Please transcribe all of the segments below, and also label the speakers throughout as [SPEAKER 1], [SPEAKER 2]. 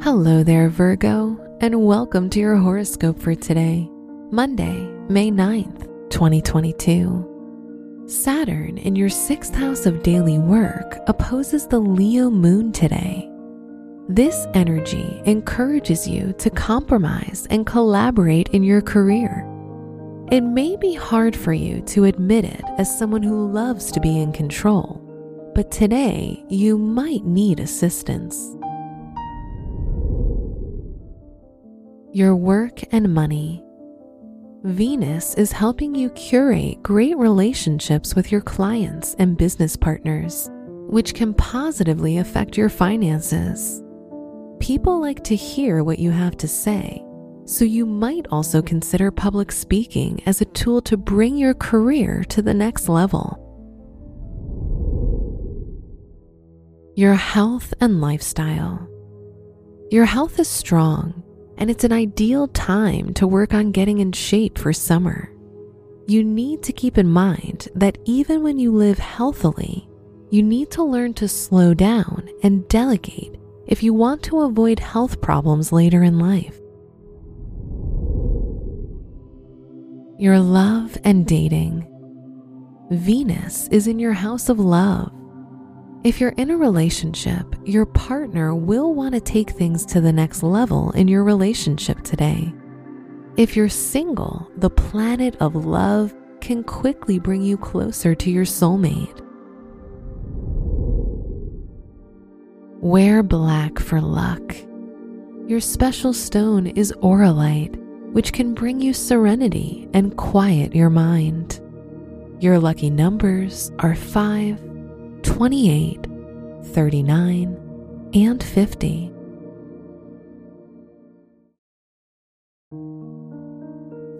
[SPEAKER 1] Hello there, Virgo, and welcome to your horoscope for today, Monday, May 9th, 2022. Saturn in your sixth house of daily work opposes the Leo moon today. This energy encourages you to compromise and collaborate in your career. It may be hard for you to admit it as someone who loves to be in control, but today you might need assistance. Your work and money. Venus is helping you curate great relationships with your clients and business partners, which can positively affect your finances. People like to hear what you have to say, so you might also consider public speaking as a tool to bring your career to the next level. Your health and lifestyle. Your health is strong and it's an ideal time to work on getting in shape for summer. You need to keep in mind that even when you live healthily, you need to learn to slow down and delegate if you want to avoid health problems later in life. Your love and dating. Venus is in your house of love if you're in a relationship, your partner will want to take things to the next level in your relationship today. If you're single, the planet of love can quickly bring you closer to your soulmate. Wear black for luck. Your special stone is auralite, which can bring you serenity and quiet your mind. Your lucky numbers are 5, 28, 39, and 50.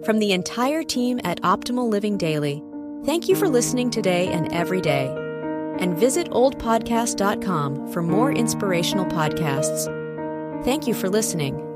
[SPEAKER 2] From the entire team at Optimal Living Daily, thank you for listening today and every day. And visit oldpodcast.com for more inspirational podcasts. Thank you for listening.